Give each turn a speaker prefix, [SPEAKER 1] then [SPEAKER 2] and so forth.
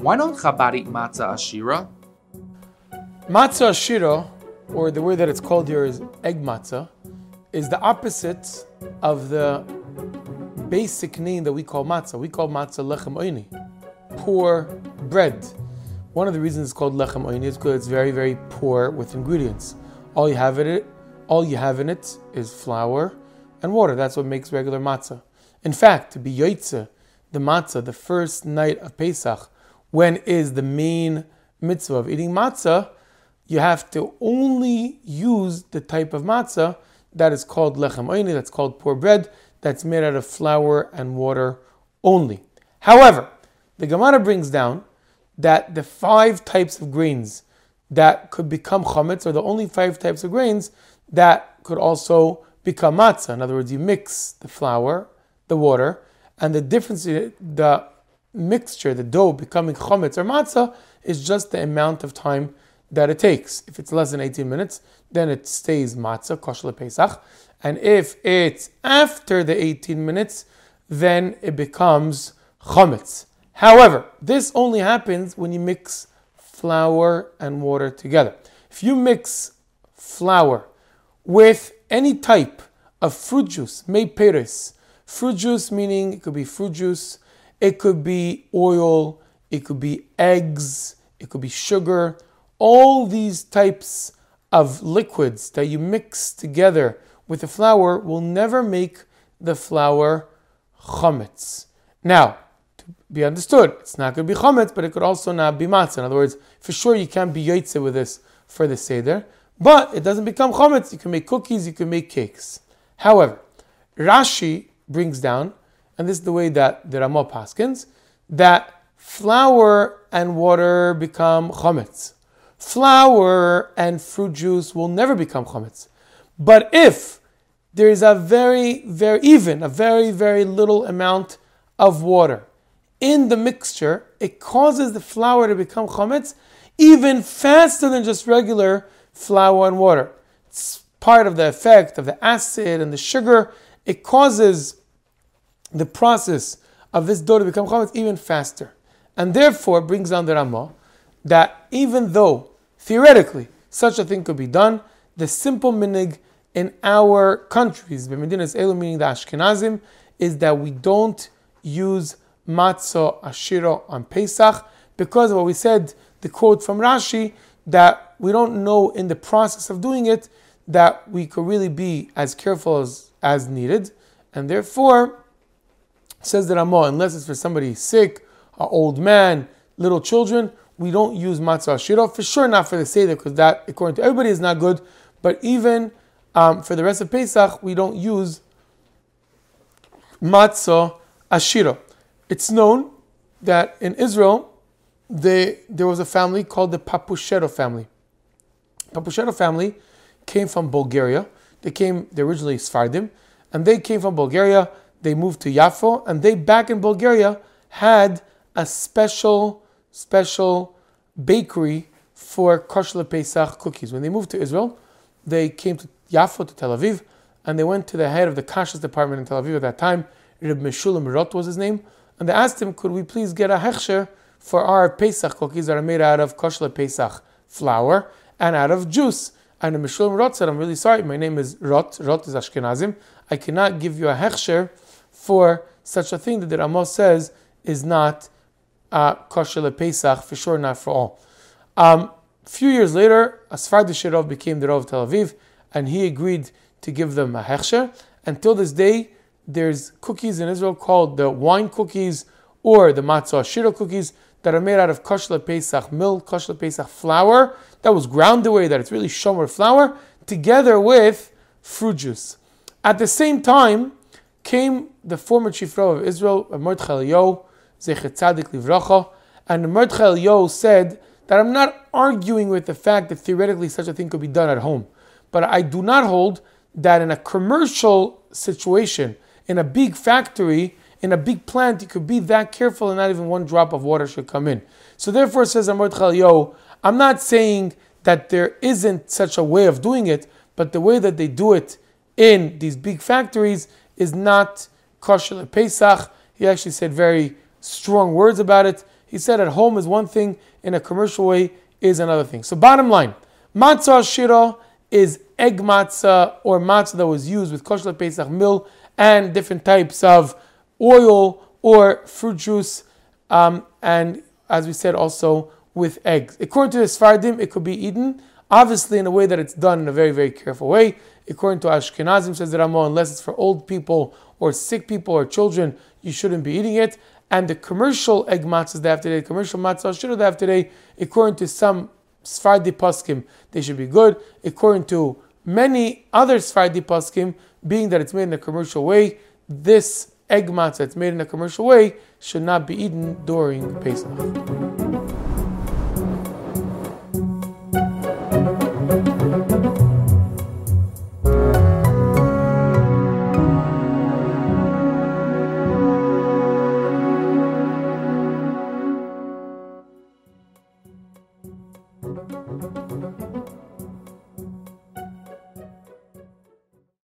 [SPEAKER 1] Why don't Chabad eat matzah ashira?
[SPEAKER 2] Matzah ashira, or the way that it's called here is egg matzah, is the opposite of the basic name that we call matzah. We call matzah lechem oini, poor bread. One of the reasons it's called lechem oini is because it's very, very poor with ingredients. All you have in it, all you have in it is flour and water. That's what makes regular matzah. In fact, to be yoitze, the matzah, the first night of Pesach, when is the main mitzvah of eating matzah, you have to only use the type of matzah that is called lechem oini, that's called poor bread, that's made out of flour and water only. However, the Gemara brings down that the five types of grains that could become chametz are the only five types of grains that could also become matzah. In other words, you mix the flour, the water, and the difference, the mixture, the dough becoming chametz or matzah, is just the amount of time that it takes. If it's less than 18 minutes, then it stays matzah, kosher pesach. And if it's after the 18 minutes, then it becomes chametz. However, this only happens when you mix flour and water together. If you mix flour with any type of fruit juice, made peres, fruit juice meaning it could be fruit juice, it could be oil, it could be eggs, it could be sugar, all these types of liquids that you mix together with the flour will never make the flour chametz. Now, to be understood, it's not going to be chametz, but it could also not be matzah. In other words, for sure you can't be yotze with this for the seder, but it doesn't become chametz. You can make cookies, you can make cakes. However, Rashi brings down, and this is the way that the Ramah paskins, that flour and water become chametz flour and fruit juice will never become chametz. But if there is a very, very even, a very, very little amount of water in the mixture, it causes the flour to become chametz even faster than just regular flour and water. It's part of the effect of the acid and the sugar. It causes the process of this dough to become chametz even faster. And therefore brings down the Ramah that even though Theoretically, such a thing could be done. The simple minhag in our countries, B'medinas Elu, meaning the Ashkenazim, is that we don't use matzo ashira on Pesach because of what we said, the quote from Rashi, that we don't know in the process of doing it that we could really be as careful as, as needed. And therefore, says the unless it's for somebody sick, an old man, little children, we don't use matzah shira. For sure, not for the seder, because that, according to everybody, is not good. But even um, for the rest of Pesach, we don't use matzah ashira. It's known that in Israel, they, there was a family called the Paposhado family. Paposhado family came from Bulgaria. They came, they originally Sfardim, and they came from Bulgaria. They moved to Yafo, and they back in Bulgaria had a special special bakery for kosher Pesach cookies. When they moved to Israel, they came to Yafo, to Tel Aviv, and they went to the head of the kashrus department in Tel Aviv at that time. Reb Meshulam Roth was his name, and they asked him, "Could we please get a hechsher for our Pesach cookies that are made out of kosher Pesach flour and out of juice?" And Meshulam Roth said, "I'm really sorry. My name is Roth. Roth is Ashkenazim. I cannot give you a hechsher for such a thing that the Ramos says is not." uh, kosher Pesach, for sure not for all. Um, a few years later, Asfardi Shirov became the Rav of Tel Aviv, and he agreed to give them a hechsher. Until this day, there's cookies in Israel called the wine cookies or the matzah shiro cookies that are made out of kosher Pesach milk, kosher Pesach flour that was ground the way that it's really shomer flour, together with fruit juice. At the same time, came the former chief Rav of Israel, Mordechai Eliyahu, Zecher Tzadik Livracha. And Mordechai Yo said that I'm not arguing with the fact that theoretically such a thing could be done at home, but I do not hold that in a commercial situation, in a big factory, in a big plant, you could be that careful and not even one drop of water should come in. So therefore, says Mordechai Yo, I'm not saying that there isn't such a way of doing it, but the way that they do it in these big factories is not kosher le Pesach. He actually said very strong words about it. He said at home is one thing, in a commercial way is another thing. So bottom line, matzah shiro is egg matzah or matzah that was used with kosher pesach mill and different types of oil or fruit juice, um, and as we said, also with eggs. According to the Sfardim, it could be eaten, obviously in a way that it's done in a very, very careful way. According to Ashkenazim, says the Ramah, unless it's for old people or sick people or children, you shouldn't be eating it. And the commercial egg matzahs they have today, commercial matzah should they have today, according to some Sfardi poskim, they should be good. According to many other Sfardi poskim, being that it's made in a commercial way, this egg matzah that's made in a commercial way should not be eaten during Pesach.